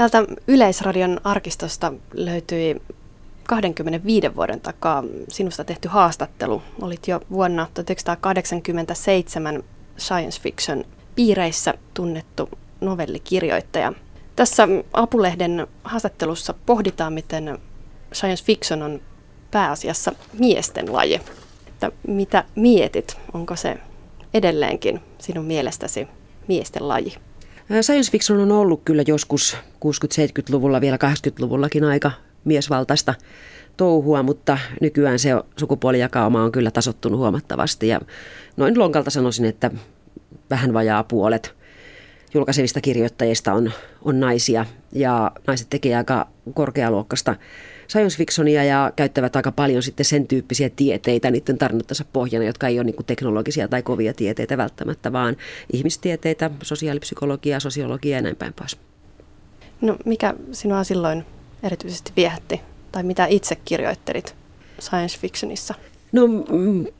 Täältä Yleisradion arkistosta löytyi 25 vuoden takaa sinusta tehty haastattelu. Olit jo vuonna 1987 science fiction piireissä tunnettu novellikirjoittaja. Tässä Apulehden haastattelussa pohditaan, miten science fiction on pääasiassa miesten laji. Että mitä mietit? Onko se edelleenkin sinun mielestäsi miesten laji? Science fiction on ollut kyllä joskus 60-70-luvulla, vielä 80-luvullakin aika miesvaltaista touhua, mutta nykyään se sukupuolijakauma on kyllä tasottunut huomattavasti. Ja noin lonkalta sanoisin, että vähän vajaa puolet julkaisevista kirjoittajista on, on naisia ja naiset tekee aika korkealuokkaista science fictionia ja käyttävät aika paljon sitten sen tyyppisiä tieteitä niiden tarinottansa pohjana, jotka ei ole niin teknologisia tai kovia tieteitä välttämättä, vaan ihmistieteitä, sosiaalipsykologiaa, sosiologiaa ja näin päin pois. No mikä sinua silloin erityisesti viehätti tai mitä itse kirjoittelit science fictionissa? No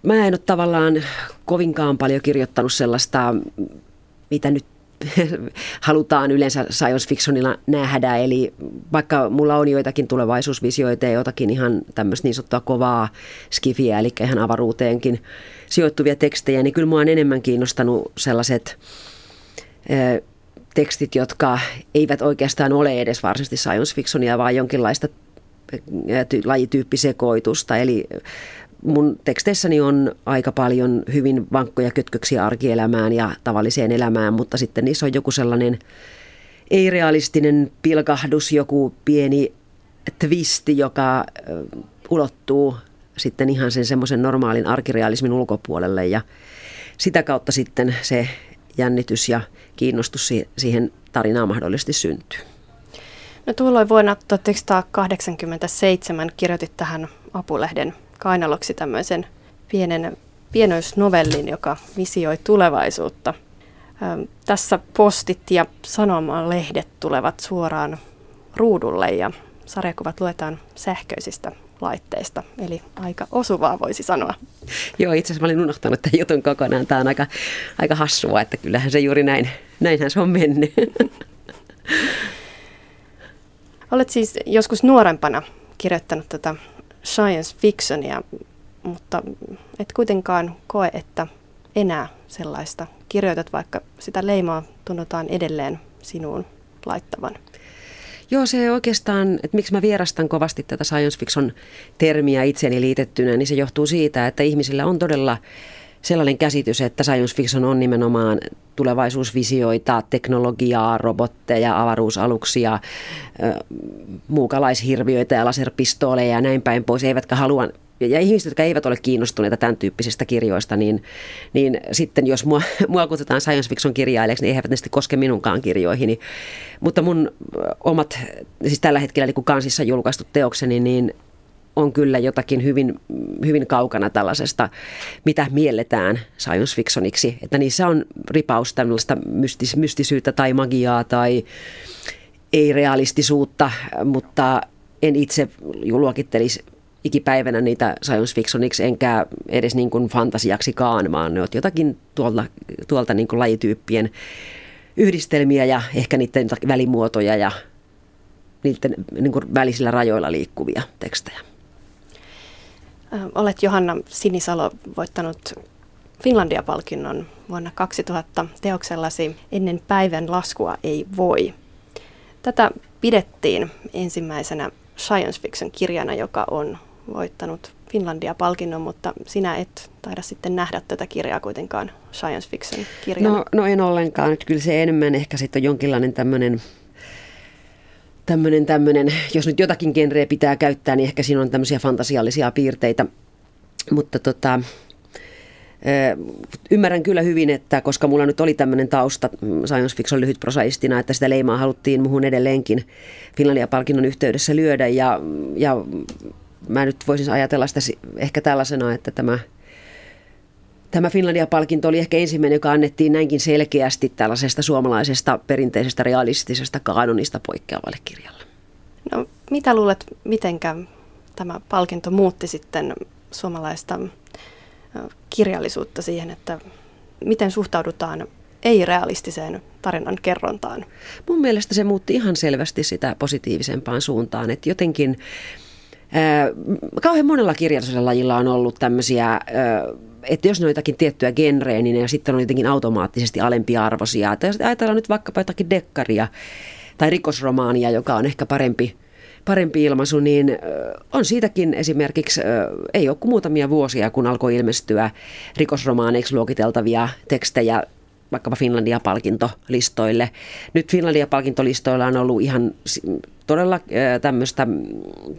mä en ole tavallaan kovinkaan paljon kirjoittanut sellaista, mitä nyt halutaan yleensä science fictionilla nähdä. Eli vaikka mulla on joitakin tulevaisuusvisioita ja jotakin ihan tämmöistä niin sanottua kovaa skifiä, eli ihan avaruuteenkin sijoittuvia tekstejä, niin kyllä mua on enemmän kiinnostanut sellaiset tekstit, jotka eivät oikeastaan ole edes varsinaisesti science fictionia, vaan jonkinlaista lajityyppisekoitusta. Eli mun teksteissäni on aika paljon hyvin vankkoja kytköksiä arkielämään ja tavalliseen elämään, mutta sitten niissä on joku sellainen ei-realistinen pilkahdus, joku pieni twisti, joka ulottuu sitten ihan sen semmoisen normaalin arkirealismin ulkopuolelle ja sitä kautta sitten se jännitys ja kiinnostus siihen tarinaan mahdollisesti syntyy. No tuolloin vuonna 1987 kirjoitit tähän Apulehden kainaloksi tämmöisen pienen pienoisnovellin, joka visioi tulevaisuutta. Tässä postit ja sanomalehdet tulevat suoraan ruudulle ja sarjakuvat luetaan sähköisistä laitteista, eli aika osuvaa voisi sanoa. Joo, itse asiassa mä olin unohtanut tämän jutun kokonaan. Tämä on aika, aika hassua, että kyllähän se juuri näin, näinhän se on mennyt. Olet siis joskus nuorempana kirjoittanut tätä science fictionia, mutta et kuitenkaan koe, että enää sellaista kirjoitat, vaikka sitä leimaa tunnutaan edelleen sinuun laittavan. Joo, se oikeastaan, että miksi mä vierastan kovasti tätä science fiction termiä itseni liitettynä, niin se johtuu siitä, että ihmisillä on todella sellainen käsitys, että science fiction on nimenomaan tulevaisuusvisioita, teknologiaa, robotteja, avaruusaluksia, muukalaishirviöitä ja laserpistooleja ja näin päin pois, eivätkä halua ja ihmiset, jotka eivät ole kiinnostuneita tämän tyyppisistä kirjoista, niin, niin sitten jos mua, mua kutsutaan science fiction kirjailijaksi, niin eivät ne sitten koske minunkaan kirjoihini. Mutta mun omat, siis tällä hetkellä niin kansissa julkaistut teokseni, niin on kyllä jotakin hyvin, hyvin kaukana tällaisesta, mitä mielletään science fictioniksi. Että niissä on ripaus tällaista mystis, mystisyyttä tai magiaa tai ei-realistisuutta, mutta en itse luokittelisi ikipäivänä niitä science fictioniksi, enkä edes niin kuin fantasiaksikaan, vaan ne ovat jotakin tuolta, tuolta niin kuin lajityyppien yhdistelmiä ja ehkä niiden välimuotoja ja niiden niin kuin välisillä rajoilla liikkuvia tekstejä. Olet Johanna Sinisalo voittanut Finlandia-palkinnon vuonna 2000 teoksellasi Ennen päivän laskua ei voi. Tätä pidettiin ensimmäisenä science fiction kirjana, joka on voittanut Finlandia-palkinnon, mutta sinä et taida sitten nähdä tätä kirjaa kuitenkaan science fiction kirjana. No, no en ollenkaan. Nyt kyllä se enemmän ehkä sitten on jonkinlainen tämmöinen tämmöinen, tämmöinen, jos nyt jotakin genreä pitää käyttää, niin ehkä siinä on tämmöisiä fantasiallisia piirteitä. Mutta tota, Ymmärrän kyllä hyvin, että koska mulla nyt oli tämmöinen tausta science fiction lyhytprosaistina, että sitä leimaa haluttiin muhun edelleenkin Finlandia-palkinnon yhteydessä lyödä ja, ja mä nyt voisin ajatella sitä ehkä tällaisena, että tämä Tämä Finlandia-palkinto oli ehkä ensimmäinen, joka annettiin näinkin selkeästi tällaisesta suomalaisesta perinteisestä realistisesta kaanonista poikkeavalle kirjalle. No, mitä luulet, mitenkä tämä palkinto muutti sitten suomalaista kirjallisuutta siihen, että miten suhtaudutaan ei-realistiseen tarinan kerrontaan? Mun mielestä se muutti ihan selvästi sitä positiivisempaan suuntaan, että jotenkin kauhean monella kirjallisella lajilla on ollut tämmöisiä... Että jos ne on jotakin tiettyä genreä, niin ne sitten on jotenkin automaattisesti alempiarvoisia. Että jos ajatellaan nyt vaikkapa jotakin dekkaria tai rikosromaania, joka on ehkä parempi, parempi ilmaisu, niin on siitäkin esimerkiksi, ei ole kuin muutamia vuosia, kun alkoi ilmestyä rikosromaaneiksi luokiteltavia tekstejä vaikkapa Finlandia-palkintolistoille. Nyt Finlandia-palkintolistoilla on ollut ihan todella tämmöistä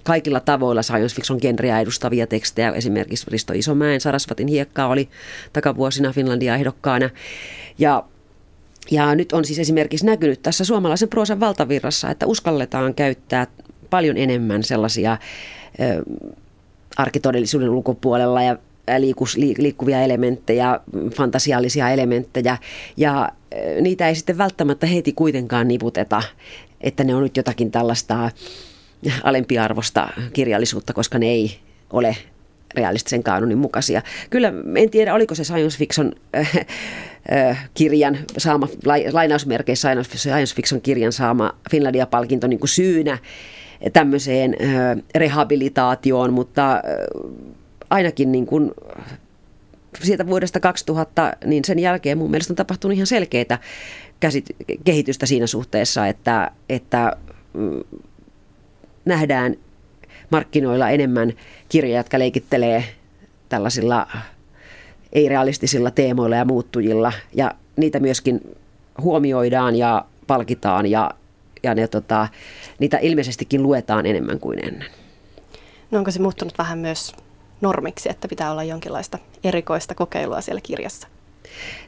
kaikilla tavoilla science fiction genreä edustavia tekstejä. Esimerkiksi Risto Isomäen Sarasvatin hiekka oli takavuosina Finlandia-ehdokkaana. Ja ja nyt on siis esimerkiksi näkynyt tässä suomalaisen proosan valtavirrassa, että uskalletaan käyttää paljon enemmän sellaisia ö, arkitodellisuuden ulkopuolella ja liikus, liikkuvia elementtejä, fantasiallisia elementtejä ja niitä ei sitten välttämättä heti kuitenkaan niputeta, että ne on nyt jotakin tällaista alempiarvosta kirjallisuutta, koska ne ei ole realistisen kanonin mukaisia. Kyllä en tiedä, oliko se science fiction äh, äh, kirjan saama, lainausmerkeissä science fiction kirjan saama Finlandia-palkinto niin kuin syynä tämmöiseen äh, rehabilitaatioon, mutta äh, ainakin niin kuin siitä vuodesta 2000, niin sen jälkeen mun mielestä on tapahtunut ihan selkeitä käsit- kehitystä siinä suhteessa, että, että mm, nähdään markkinoilla enemmän kirjoja, jotka leikittelee tällaisilla ei-realistisilla teemoilla ja muuttujilla. Ja niitä myöskin huomioidaan ja palkitaan ja, ja ne, tota, niitä ilmeisestikin luetaan enemmän kuin ennen. No onko se muuttunut vähän myös normiksi, että pitää olla jonkinlaista erikoista kokeilua siellä kirjassa?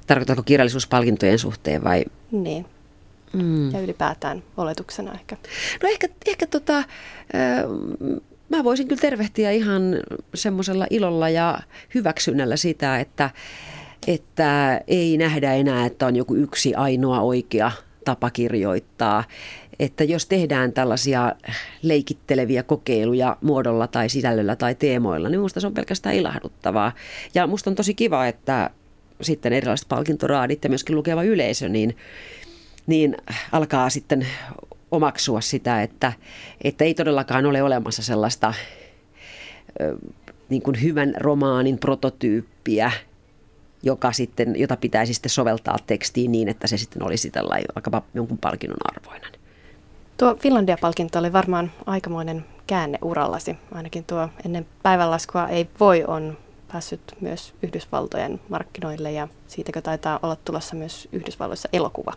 Tarkoitatko kirjallisuuspalkintojen suhteen vai? Niin. Mm. Ja ylipäätään oletuksena ehkä. No ehkä, ehkä tota, mä voisin kyllä tervehtiä ihan semmoisella ilolla ja hyväksynnällä sitä, että, että ei nähdä enää, että on joku yksi ainoa oikea tapa kirjoittaa. Että jos tehdään tällaisia leikitteleviä kokeiluja muodolla tai sisällöllä tai teemoilla, niin minusta se on pelkästään ilahduttavaa. Ja musta on tosi kiva, että sitten erilaiset palkintoraadit ja myöskin lukeva yleisö, niin, niin alkaa sitten omaksua sitä, että, että ei todellakaan ole olemassa sellaista niin kuin hyvän romaanin prototyyppiä, joka sitten, jota pitäisi sitten soveltaa tekstiin niin, että se sitten olisi tällainen vaikkapa jonkun palkinnon arvoinen. Tuo Finlandia-palkinto oli varmaan aikamoinen käänne urallasi. Ainakin tuo ennen päivänlaskua ei voi on päässyt myös Yhdysvaltojen markkinoille ja siitäkö taitaa olla tulossa myös Yhdysvalloissa elokuva.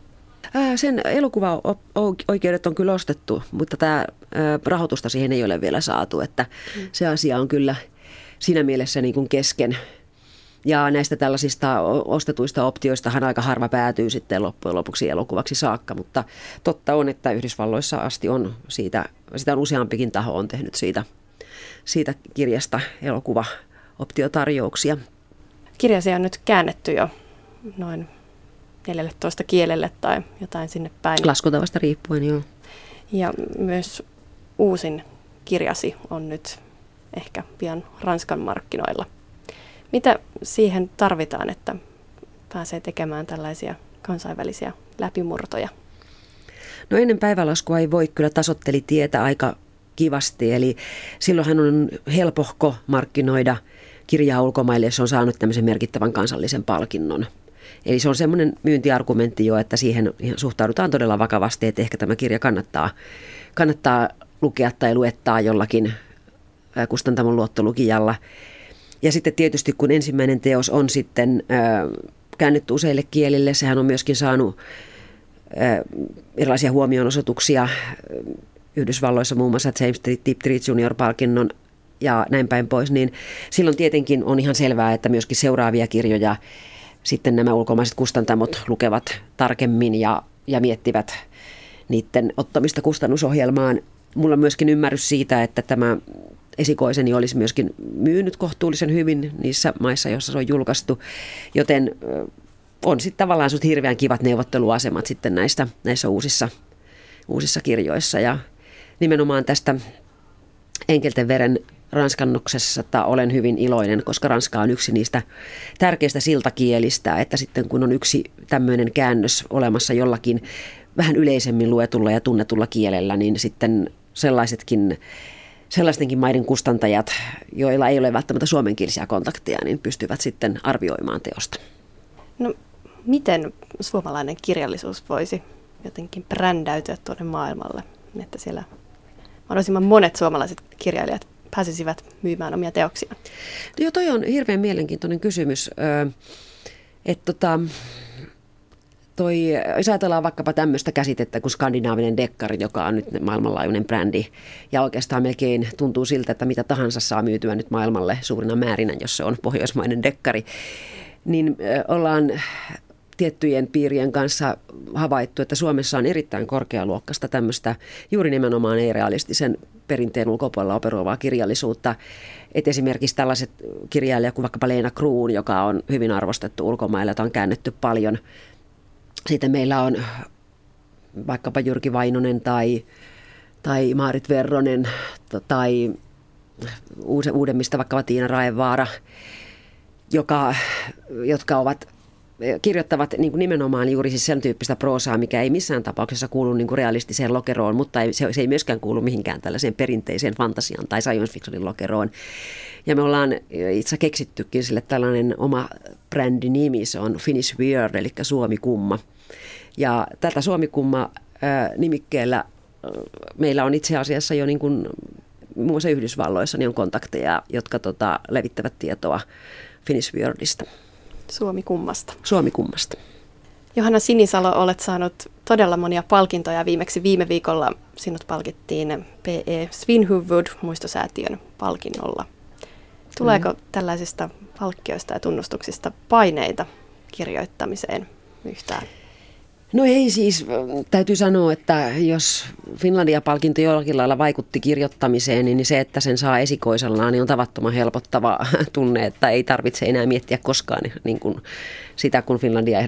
Sen elokuvaoikeudet on kyllä ostettu, mutta tämä rahoitusta siihen ei ole vielä saatu, että mm. se asia on kyllä siinä mielessä niin kuin kesken. Ja näistä tällaisista ostetuista optioistahan aika harva päätyy sitten loppujen lopuksi elokuvaksi saakka, mutta totta on, että Yhdysvalloissa asti on siitä, sitä on useampikin taho on tehnyt siitä, siitä kirjasta elokuvaoptiotarjouksia. Kirjasi on nyt käännetty jo noin 14 kielelle tai jotain sinne päin. Laskutavasta riippuen, joo. Ja myös uusin kirjasi on nyt ehkä pian Ranskan markkinoilla. Mitä siihen tarvitaan, että pääsee tekemään tällaisia kansainvälisiä läpimurtoja? No ennen päivälaskua ei voi kyllä tasotteli tietä aika kivasti, eli silloinhan on helpohko markkinoida kirjaa ulkomaille, jos on saanut tämmöisen merkittävän kansallisen palkinnon. Eli se on semmoinen myyntiargumentti jo, että siihen suhtaudutaan todella vakavasti, että ehkä tämä kirja kannattaa, kannattaa lukea tai luettaa jollakin kustantamon luottolukijalla. Ja sitten tietysti kun ensimmäinen teos on sitten äh, käännetty useille kielille, sehän on myöskin saanut äh, erilaisia huomionosoituksia Yhdysvalloissa muun muassa James Tiptree Junior-palkinnon ja näin päin pois, niin silloin tietenkin on ihan selvää, että myöskin seuraavia kirjoja sitten nämä ulkomaiset kustantamot lukevat tarkemmin ja, ja miettivät niiden ottamista kustannusohjelmaan. Mulla on myöskin ymmärrys siitä, että tämä esikoiseni olisi myöskin myynyt kohtuullisen hyvin niissä maissa, joissa se on julkaistu, joten on sitten tavallaan sut hirveän kivat neuvotteluasemat sitten näistä, näissä uusissa, uusissa kirjoissa. Ja nimenomaan tästä Enkelten veren ranskannuksessa olen hyvin iloinen, koska ranska on yksi niistä tärkeistä siltakielistä, että sitten kun on yksi tämmöinen käännös olemassa jollakin vähän yleisemmin luetulla ja tunnetulla kielellä, niin sitten sellaisetkin sellaistenkin maiden kustantajat, joilla ei ole välttämättä suomenkielisiä kontakteja, niin pystyvät sitten arvioimaan teosta. No, miten suomalainen kirjallisuus voisi jotenkin brändäytyä tuonne maailmalle, että siellä mahdollisimman monet suomalaiset kirjailijat pääsisivät myymään omia teoksia? Joo, toi on hirveän mielenkiintoinen kysymys. Että tota, toi, jos ajatellaan vaikkapa tämmöistä käsitettä kuin skandinaavinen dekkari, joka on nyt maailmanlaajuinen brändi, ja oikeastaan melkein tuntuu siltä, että mitä tahansa saa myytyä nyt maailmalle suurina määrinä, jos se on pohjoismainen dekkari, niin ollaan tiettyjen piirien kanssa havaittu, että Suomessa on erittäin korkealuokkaista tämmöistä juuri nimenomaan ei-realistisen perinteen ulkopuolella operoivaa kirjallisuutta. Et esimerkiksi tällaiset kirjailijat kuin vaikkapa Leena Kruun, joka on hyvin arvostettu ulkomailla, jota on käännetty paljon. Sitten meillä on vaikkapa Jyrki Vainonen tai, tai Maarit Verronen tai uudemmista vaikkapa Tiina Raevaara, joka, jotka ovat kirjoittavat niin kuin nimenomaan juuri siis sen tyyppistä proosaa, mikä ei missään tapauksessa kuulu niin kuin realistiseen lokeroon, mutta ei, se, se ei myöskään kuulu mihinkään tällaiseen perinteiseen fantasian tai science fictionin lokeroon. Ja me ollaan itse keksittykin sille tällainen oma brändinimi, se on Finnish Weird, eli Suomi Kumma. Ja tätä Suomi Kumma nimikkeellä meillä on itse asiassa jo niin kuin, muun muassa Yhdysvalloissa niin on kontakteja, jotka tota, levittävät tietoa Finnish Weirdista. Suomi kummasta. Suomi kummasta. Johanna Sinisalo, olet saanut todella monia palkintoja. Viimeksi viime viikolla sinut palkittiin P.E. Svinhuvud muistosäätiön palkinnolla. Tuleeko mm. tällaisista palkkioista ja tunnustuksista paineita kirjoittamiseen yhtään? No ei siis, täytyy sanoa, että jos Finlandia-palkinto jollakin lailla vaikutti kirjoittamiseen, niin se, että sen saa esikoisellaan, niin on tavattoman helpottava tunne, että ei tarvitse enää miettiä koskaan niin kuin sitä, kun Finlandia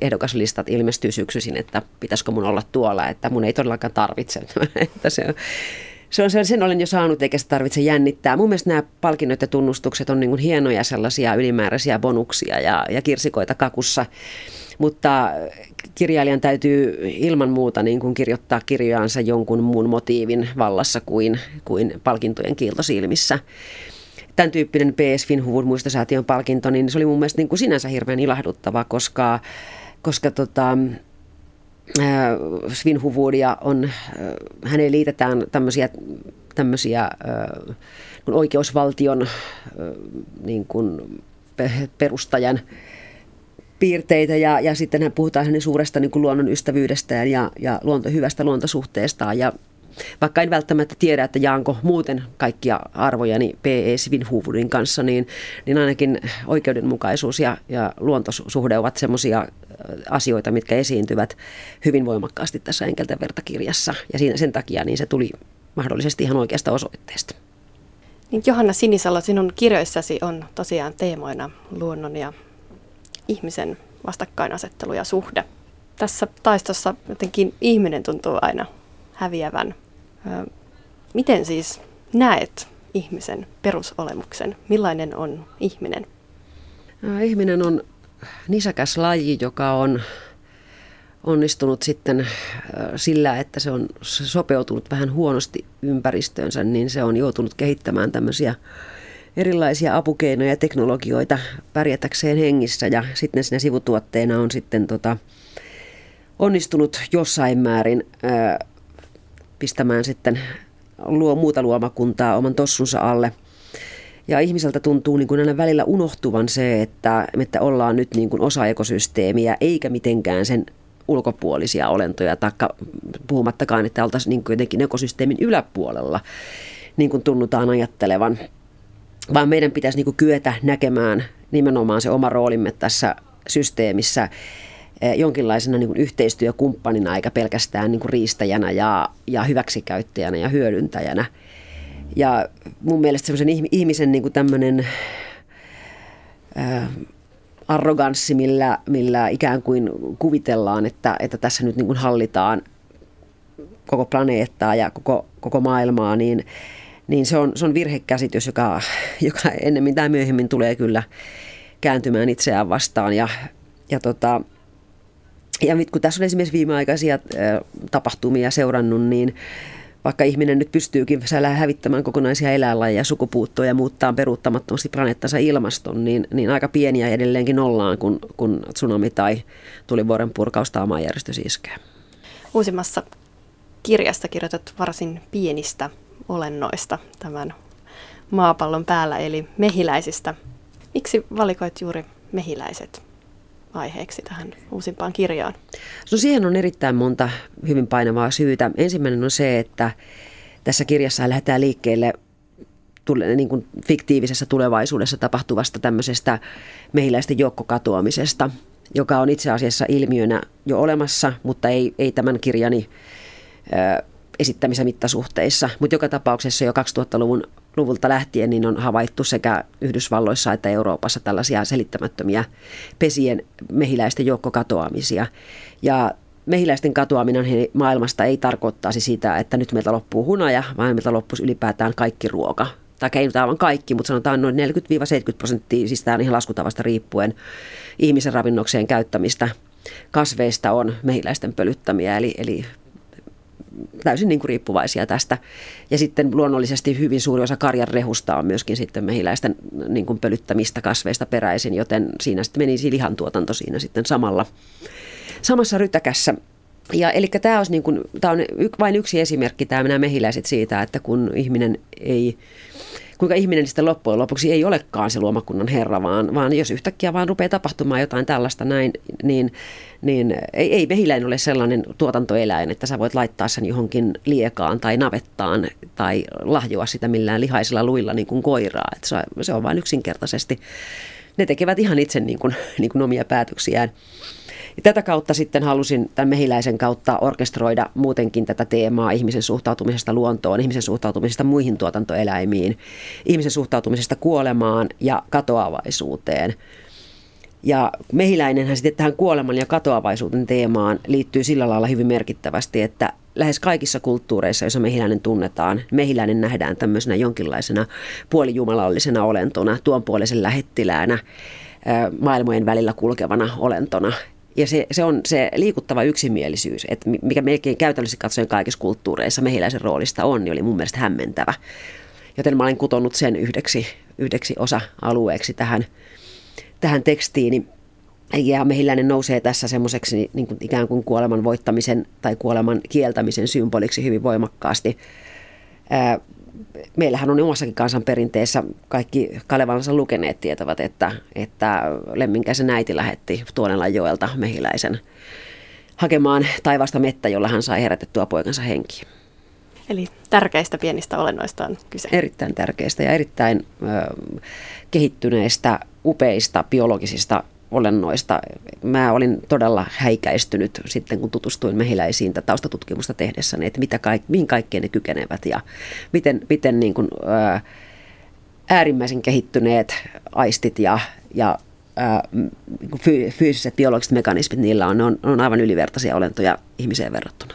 ehdokaslistat ilmestyy syksyisin, että pitäisikö mun olla tuolla, että mun ei todellakaan tarvitse. että se on, se on, sen olen jo saanut, eikä se tarvitse jännittää. Mun mielestä nämä palkinnot ja tunnustukset on niin hienoja sellaisia ylimääräisiä bonuksia ja, ja kirsikoita kakussa. Mutta kirjailijan täytyy ilman muuta niin kuin kirjoittaa kirjaansa jonkun muun motiivin vallassa kuin, kuin palkintojen kiiltosilmissä. Tämän tyyppinen PS Finhuvud muistosäätiön palkinto, niin se oli mun mielestä niin kuin sinänsä hirveän ilahduttava, koska, koska tota, Svinhuvudia on, häneen liitetään tämmöisiä, tämmöisiä oikeusvaltion niin kuin perustajan piirteitä ja, ja sitten puhutaan hänen suuresta niin kuin luonnon ystävyydestään ja, ja luonto, hyvästä luontosuhteestaan ja vaikka en välttämättä tiedä, että jaanko muuten kaikkia arvojani P.E. Svinhuvudin kanssa, niin, niin ainakin oikeudenmukaisuus ja, ja luontosuhde ovat semmoisia asioita, mitkä esiintyvät hyvin voimakkaasti tässä Enkelten vertakirjassa. Ja siinä, sen takia niin se tuli mahdollisesti ihan oikeasta osoitteesta. Niin Johanna Sinisalo, sinun kirjoissasi on tosiaan teemoina luonnon ja ihmisen vastakkainasettelu ja suhde. Tässä taistossa jotenkin ihminen tuntuu aina häviävän. Miten siis näet ihmisen perusolemuksen? Millainen on ihminen? Ihminen on nisäkäs laji, joka on onnistunut sitten sillä, että se on sopeutunut vähän huonosti ympäristöönsä, niin se on joutunut kehittämään tämmöisiä erilaisia apukeinoja ja teknologioita pärjätäkseen hengissä ja sitten siinä sivutuotteena on sitten tota, onnistunut jossain määrin ää, pistämään sitten luo muuta luomakuntaa oman tossunsa alle. Ja ihmiseltä tuntuu niin kuin aina välillä unohtuvan se, että, että ollaan nyt niin kuin osa ekosysteemiä, eikä mitenkään sen ulkopuolisia olentoja, taikka puhumattakaan, että oltaisiin niin jotenkin ekosysteemin yläpuolella, niin kuin tunnutaan ajattelevan vaan meidän pitäisi niin kuin kyetä näkemään nimenomaan se oma roolimme tässä systeemissä eh, jonkinlaisena niin kuin yhteistyökumppanina eikä pelkästään niin kuin riistäjänä ja, ja hyväksikäyttäjänä ja hyödyntäjänä. Ja mun mielestä semmoisen ihmisen niin kuin tämmöinen ää, eh, arroganssi, millä, millä ikään kuin kuvitellaan, että, että tässä nyt niin kuin hallitaan koko planeettaa ja koko, koko maailmaa, niin niin se on, se on virhekäsitys, joka, joka ennemmin tai myöhemmin tulee kyllä kääntymään itseään vastaan. Ja, ja, tota, ja kun tässä on esimerkiksi viimeaikaisia tapahtumia seurannut, niin vaikka ihminen nyt pystyykin hävittämään kokonaisia eläinlajeja, sukupuuttoja ja muuttaa peruuttamattomasti planeettansa ilmaston, niin, niin aika pieniä edelleenkin ollaan, kun, kun tsunami tai tulivuoren purkaus tai maanjärjestys iskee. Uusimmassa kirjasta kirjoitat varsin pienistä olennoista tämän maapallon päällä, eli mehiläisistä. Miksi valikoit juuri mehiläiset aiheeksi tähän uusimpaan kirjaan? No siihen on erittäin monta hyvin painavaa syytä. Ensimmäinen on se, että tässä kirjassa lähdetään liikkeelle tule, niin kuin fiktiivisessä tulevaisuudessa tapahtuvasta tämmöisestä mehiläisten joukkokatoamisesta, joka on itse asiassa ilmiönä jo olemassa, mutta ei, ei tämän kirjani esittämissä mittasuhteissa. Mutta joka tapauksessa jo 2000-luvun luvulta lähtien niin on havaittu sekä Yhdysvalloissa että Euroopassa tällaisia selittämättömiä pesien mehiläisten joukkokatoamisia. Ja mehiläisten katoaminen maailmasta ei tarkoittaisi sitä, että nyt meiltä loppuu hunaja, vaan meiltä loppuisi ylipäätään kaikki ruoka. Tai ei nyt aivan kaikki, mutta sanotaan noin 40-70 prosenttia, siis tämä on ihan laskutavasta riippuen, ihmisen ravinnokseen käyttämistä kasveista on mehiläisten pölyttämiä, eli, eli täysin niin kuin riippuvaisia tästä. Ja sitten luonnollisesti hyvin suuri osa karjan rehusta on myöskin sitten mehiläisten niin kuin pölyttämistä kasveista peräisin, joten siinä sitten menisi lihantuotanto siinä sitten samalla, samassa rytäkässä. Ja eli tämä, olisi niin kuin, tämä on vain yksi esimerkki, tämä nämä mehiläiset siitä, että kun ihminen ei kuinka ihminen sitten loppujen lopuksi ei olekaan se luomakunnan herra, vaan, vaan jos yhtäkkiä vaan rupeaa tapahtumaan jotain tällaista näin, niin, niin ei, ei mehiläin ole sellainen tuotantoeläin, että sä voit laittaa sen johonkin liekaan tai navettaan tai lahjoa sitä millään lihaisilla luilla niin kuin koiraa. Että se, se on vain yksinkertaisesti, ne tekevät ihan itse niin kuin, niin kuin omia päätöksiään. Ja tätä kautta sitten halusin tämän mehiläisen kautta orkestroida muutenkin tätä teemaa ihmisen suhtautumisesta luontoon, ihmisen suhtautumisesta muihin tuotantoeläimiin, ihmisen suhtautumisesta kuolemaan ja katoavaisuuteen. Ja mehiläinenhän sitten tähän kuoleman ja katoavaisuuden teemaan liittyy sillä lailla hyvin merkittävästi, että lähes kaikissa kulttuureissa, joissa mehiläinen tunnetaan, mehiläinen nähdään tämmöisenä jonkinlaisena puolijumalallisena olentona, tuonpuolisen lähettiläänä, maailmojen välillä kulkevana olentona. Ja se, se on se liikuttava yksimielisyys, että mikä melkein käytännössä katsoen kaikissa kulttuureissa mehiläisen roolista on, niin oli mun mielestä hämmentävä. Joten mä olen kutonut sen yhdeksi, yhdeksi osa-alueeksi tähän, tähän tekstiin. Ja mehiläinen nousee tässä semmoiseksi niin kuin ikään kuin kuoleman voittamisen tai kuoleman kieltämisen symboliksi hyvin voimakkaasti meillähän on omassakin kansanperinteessä kaikki Kalevalansa lukeneet tietävät, että, että Lemminkäisen äiti lähetti Tuonelan joelta mehiläisen hakemaan taivasta mettä, jolla hän sai herätettyä poikansa henkiin. Eli tärkeistä pienistä olennoista on kyse. Erittäin tärkeistä ja erittäin ö, kehittyneistä, upeista biologisista olennoista. Mä olin todella häikäistynyt sitten, kun tutustuin mehiläisiin tätä taustatutkimusta tehdessäni, että mitä kaik, mihin kaikkeen ne kykenevät ja miten, miten niin kuin, ää, äärimmäisen kehittyneet aistit ja, ja ää, fyysiset biologiset mekanismit niillä on, ne on, on aivan ylivertaisia olentoja ihmiseen verrattuna.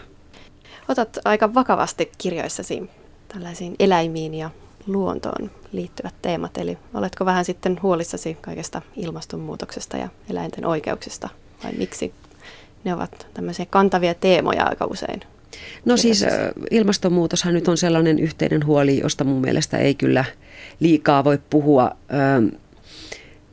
Otat aika vakavasti kirjoissasi tällaisiin eläimiin ja luontoon liittyvät teemat. Eli oletko vähän sitten huolissasi kaikesta ilmastonmuutoksesta ja eläinten oikeuksista vai miksi ne ovat tämmöisiä kantavia teemoja aika usein? No siis ilmastonmuutoshan nyt on sellainen yhteinen huoli, josta mun mielestä ei kyllä liikaa voi puhua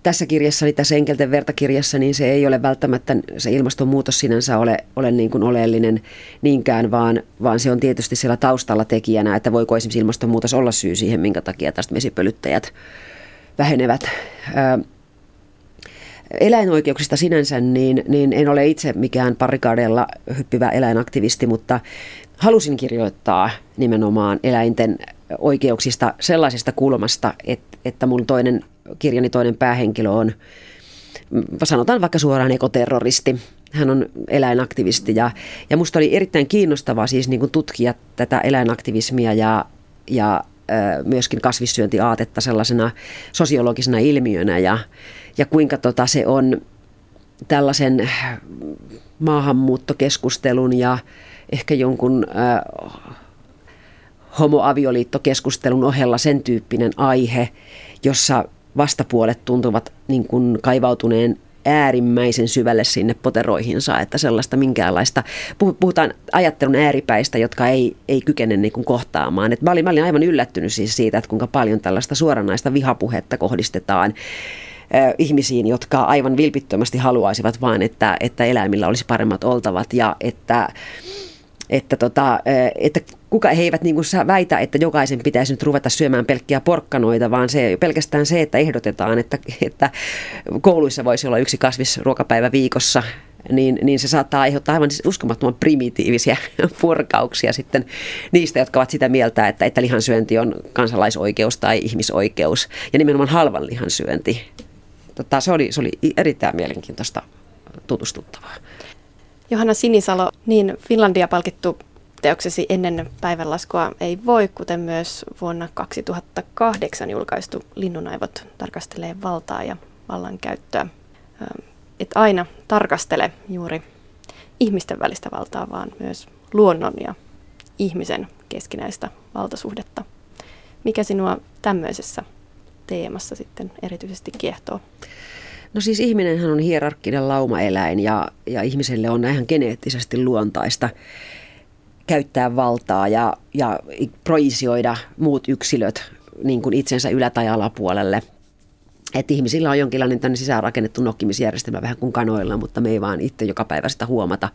tässä kirjassa, tässä Enkelten vertakirjassa, niin se ei ole välttämättä se ilmastonmuutos sinänsä ole, ole niin kuin oleellinen niinkään, vaan, vaan se on tietysti siellä taustalla tekijänä, että voiko esimerkiksi ilmastonmuutos olla syy siihen, minkä takia tästä vesipölyttäjät vähenevät. Eläinoikeuksista sinänsä, niin, niin en ole itse mikään parikaadella hyppivä eläinaktivisti, mutta halusin kirjoittaa nimenomaan eläinten oikeuksista sellaisesta kulmasta, että, että mun toinen kirjani toinen päähenkilö on, sanotaan vaikka suoraan ekoterroristi. Hän on eläinaktivisti ja, ja musta oli erittäin kiinnostavaa siis niin tutkia tätä eläinaktivismia ja, ja myöskin kasvissyöntiaatetta sellaisena sosiologisena ilmiönä ja, ja kuinka tota se on tällaisen maahanmuuttokeskustelun ja ehkä jonkun äh, homoavioliittokeskustelun ohella sen tyyppinen aihe, jossa vastapuolet tuntuvat niin kuin kaivautuneen äärimmäisen syvälle sinne poteroihinsa, että sellaista minkäänlaista, puhutaan ajattelun ääripäistä, jotka ei, ei kykene niin kuin kohtaamaan. Et mä, olin, mä olin aivan yllättynyt siis siitä, että kuinka paljon tällaista suoranaista vihapuhetta kohdistetaan ihmisiin, jotka aivan vilpittömästi haluaisivat vain, että, että eläimillä olisi paremmat oltavat ja että että, tota, että kuka, he eivät niin kuin väitä, että jokaisen pitäisi nyt ruveta syömään pelkkiä porkkanoita, vaan se, pelkästään se, että ehdotetaan, että, että kouluissa voisi olla yksi kasvisruokapäivä viikossa, niin, niin se saattaa aiheuttaa aivan siis uskomattoman primitiivisiä purkauksia sitten niistä, jotka ovat sitä mieltä, että, että lihansyönti on kansalaisoikeus tai ihmisoikeus ja nimenomaan halvan lihansyönti. Tota, se, oli, se oli erittäin mielenkiintoista tutustuttavaa. Johanna Sinisalo, niin Finlandia palkittu teoksesi ennen päivänlaskua ei voi, kuten myös vuonna 2008 julkaistu Linnunaivot tarkastelee valtaa ja vallankäyttöä. Et aina tarkastele juuri ihmisten välistä valtaa, vaan myös luonnon ja ihmisen keskinäistä valtasuhdetta. Mikä sinua tämmöisessä teemassa sitten erityisesti kiehtoo? No siis ihminenhän on hierarkkinen laumaeläin ja, ja ihmiselle on ihan geneettisesti luontaista käyttää valtaa ja, ja projisioida muut yksilöt niin kuin itsensä ylä- tai alapuolelle. Että ihmisillä on jonkinlainen tänne sisäänrakennettu nokkimisjärjestelmä vähän kuin kanoilla, mutta me ei vaan itse joka päivä sitä huomata.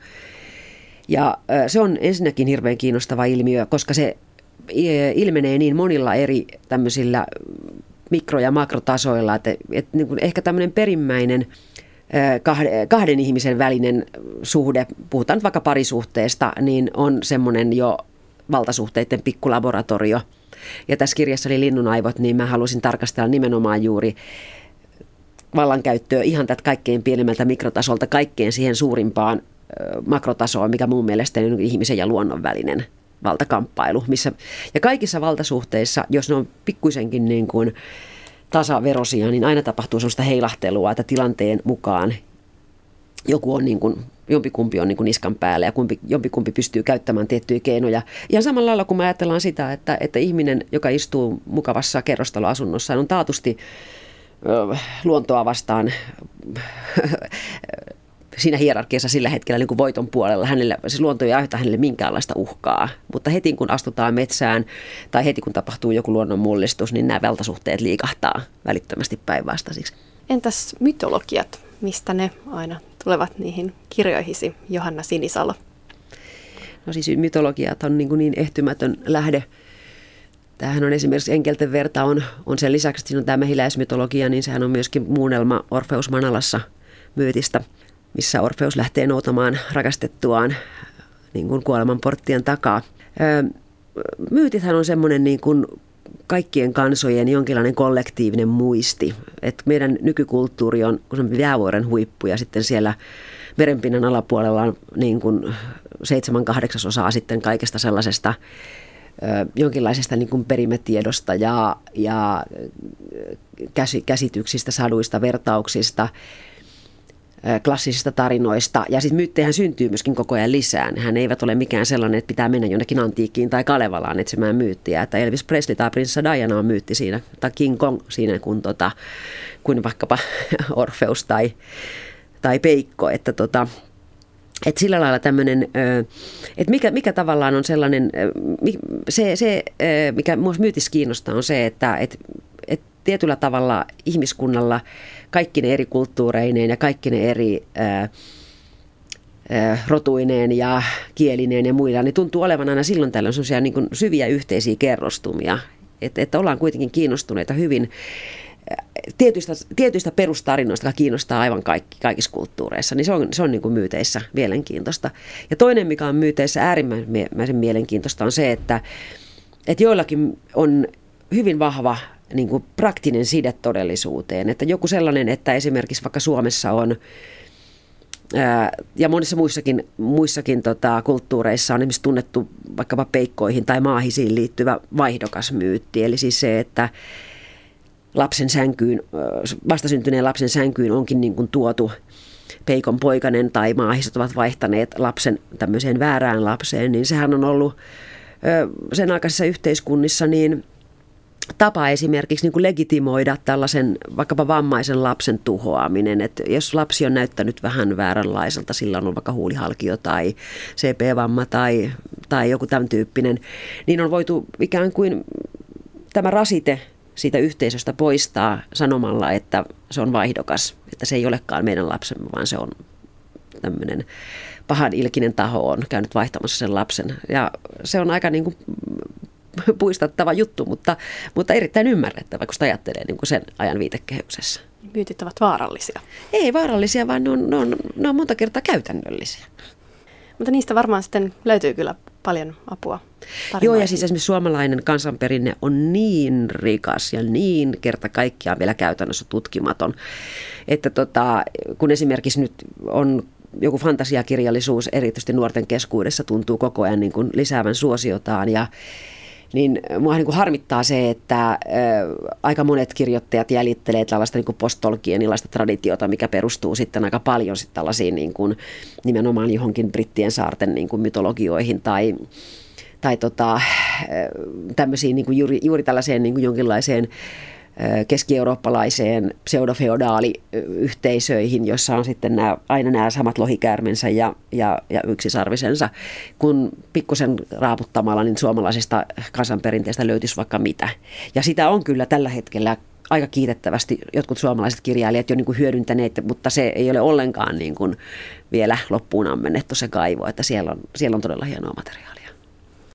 Ja se on ensinnäkin hirveän kiinnostava ilmiö, koska se ilmenee niin monilla eri tämmöisillä mikro- ja makrotasoilla. Että, että niin kuin ehkä tämmöinen perimmäinen kahden ihmisen välinen suhde, puhutaan nyt vaikka parisuhteesta, niin on semmoinen jo valtasuhteiden pikkulaboratorio. Ja tässä kirjassa oli Linnunaivot, niin mä halusin tarkastella nimenomaan juuri vallankäyttöä ihan tätä kaikkein pienimmältä mikrotasolta kaikkein siihen suurimpaan makrotasoon, mikä mun mielestä on ihmisen ja luonnon välinen valtakamppailu. Missä, ja kaikissa valtasuhteissa, jos ne on pikkuisenkin niin kuin tasaverosia, niin aina tapahtuu sellaista heilahtelua, että tilanteen mukaan joku on niin kuin, jompikumpi on niin kuin niskan päällä ja kumpi, jompikumpi pystyy käyttämään tiettyjä keinoja. Ihan samalla lailla kun me ajatellaan sitä, että, että ihminen, joka istuu mukavassa kerrostaloasunnossa, on taatusti luontoa vastaan siinä hierarkiassa sillä hetkellä niin kuin voiton puolella. Hänelle, siis luonto ei aiheuta hänelle minkäänlaista uhkaa, mutta heti kun astutaan metsään tai heti kun tapahtuu joku luonnon mullistus, niin nämä veltasuhteet liikahtaa välittömästi päinvastaisiksi. Entäs mytologiat, mistä ne aina tulevat niihin kirjoihisi, Johanna Sinisalo? No siis mytologiat on niin, kuin niin ehtymätön lähde. Tämähän on esimerkiksi Enkelten verta on, on sen lisäksi, että siinä on tämä mehiläismytologia, niin sehän on myöskin muunnelma Orfeus Manalassa myytistä – missä Orfeus lähtee noutamaan rakastettuaan niin kuin kuoleman porttien takaa. Myytithän on semmoinen niin kuin kaikkien kansojen jonkinlainen kollektiivinen muisti. Et meidän nykykulttuuri on jäävuoren huippu ja sitten siellä merenpinnan alapuolella on niin kuin seitsemän kahdeksasosaa sitten kaikesta sellaisesta jonkinlaisesta niin kuin perimetiedosta ja, ja käsityksistä, saduista, vertauksista – klassisista tarinoista. Ja sitten myyttejähän syntyy myöskin koko ajan lisää. Hän eivät ole mikään sellainen, että pitää mennä jonnekin antiikkiin tai Kalevalaan etsimään myyttiä. Että Elvis Presley tai Prinsessa Diana on myytti siinä, tai King Kong siinä, kun, tota, kuin vaikkapa Orfeus tai, tai Peikko. Että tota, et sillä lailla tämmöinen, että mikä, mikä tavallaan on sellainen, se, se mikä myös myytissä kiinnostaa on se, että et, et tietyllä tavalla ihmiskunnalla – kaikki ne eri kulttuureineen ja kaikki ne eri ää, rotuineen ja kielineen ja muilla, niin tuntuu olevan aina silloin tällöin sellaisia niin syviä yhteisiä kerrostumia. Että, että ollaan kuitenkin kiinnostuneita hyvin tietyistä, tietyistä perustarinoista, jotka kiinnostaa aivan kaikki, kaikissa kulttuureissa, niin se on, se on niin kuin myyteissä mielenkiintoista. Ja toinen, mikä on myyteissä äärimmäisen mielenkiintoista, on se, että, että joillakin on hyvin vahva niin kuin praktinen side todellisuuteen. Että joku sellainen, että esimerkiksi vaikka Suomessa on ja monissa muissakin, muissakin tota, kulttuureissa on esimerkiksi tunnettu vaikkapa peikkoihin tai maahisiin liittyvä vaihdokasmyytti. Eli siis se, että lapsen sänkyyn, vastasyntyneen lapsen sänkyyn onkin niin kuin tuotu peikon poikanen tai maahiset ovat vaihtaneet lapsen tämmöiseen väärään lapseen, niin sehän on ollut sen aikaisissa yhteiskunnissa, niin tapa esimerkiksi niin kuin legitimoida tällaisen vaikkapa vammaisen lapsen tuhoaminen. Että jos lapsi on näyttänyt vähän vääränlaiselta, sillä on vaikka huulihalkio tai CP-vamma tai, tai joku tämän tyyppinen, niin on voitu ikään kuin tämä rasite siitä yhteisöstä poistaa sanomalla, että se on vaihdokas, että se ei olekaan meidän lapsemme, vaan se on tämmöinen pahan ilkinen taho on käynyt vaihtamassa sen lapsen. Ja se on aika niin kuin puistattava juttu, mutta, mutta erittäin ymmärrettävä, kun sitä ajattelee niin kuin sen ajan viitekehyksessä. Myytit ovat vaarallisia. Ei vaarallisia, vaan ne on, ne on, ne on monta kertaa käytännöllisiä. Mutta niistä varmaan sitten löytyy kyllä paljon apua. Joo, ja siis esimerkiksi suomalainen kansanperinne on niin rikas ja niin kerta kaikkiaan vielä käytännössä tutkimaton, että tota, kun esimerkiksi nyt on joku fantasiakirjallisuus erityisesti nuorten keskuudessa tuntuu koko ajan niin kuin lisäävän suosiotaan ja niin mua niin kuin harmittaa se, että ä, aika monet kirjoittajat jäljittelee tällaista niin postolkienilaista traditiota, mikä perustuu sitten aika paljon sitten tällaisiin niin kuin, nimenomaan johonkin brittien saarten niin kuin mytologioihin tai tai tota, tämmöisiin niin kuin juuri, juuri tällaiseen niin kuin jonkinlaiseen keski-eurooppalaiseen pseudofeodaaliyhteisöihin, jossa on sitten nämä, aina nämä samat lohikäärmensä ja, ja, ja yksisarvisensa. Kun pikkusen raaputtamalla, niin suomalaisesta kansanperinteestä löytyisi vaikka mitä. Ja sitä on kyllä tällä hetkellä aika kiitettävästi jotkut suomalaiset kirjailijat jo niin kuin hyödyntäneet, mutta se ei ole ollenkaan niin kuin vielä loppuun ammennettu se kaivo, että siellä on, siellä on todella hienoa materiaalia.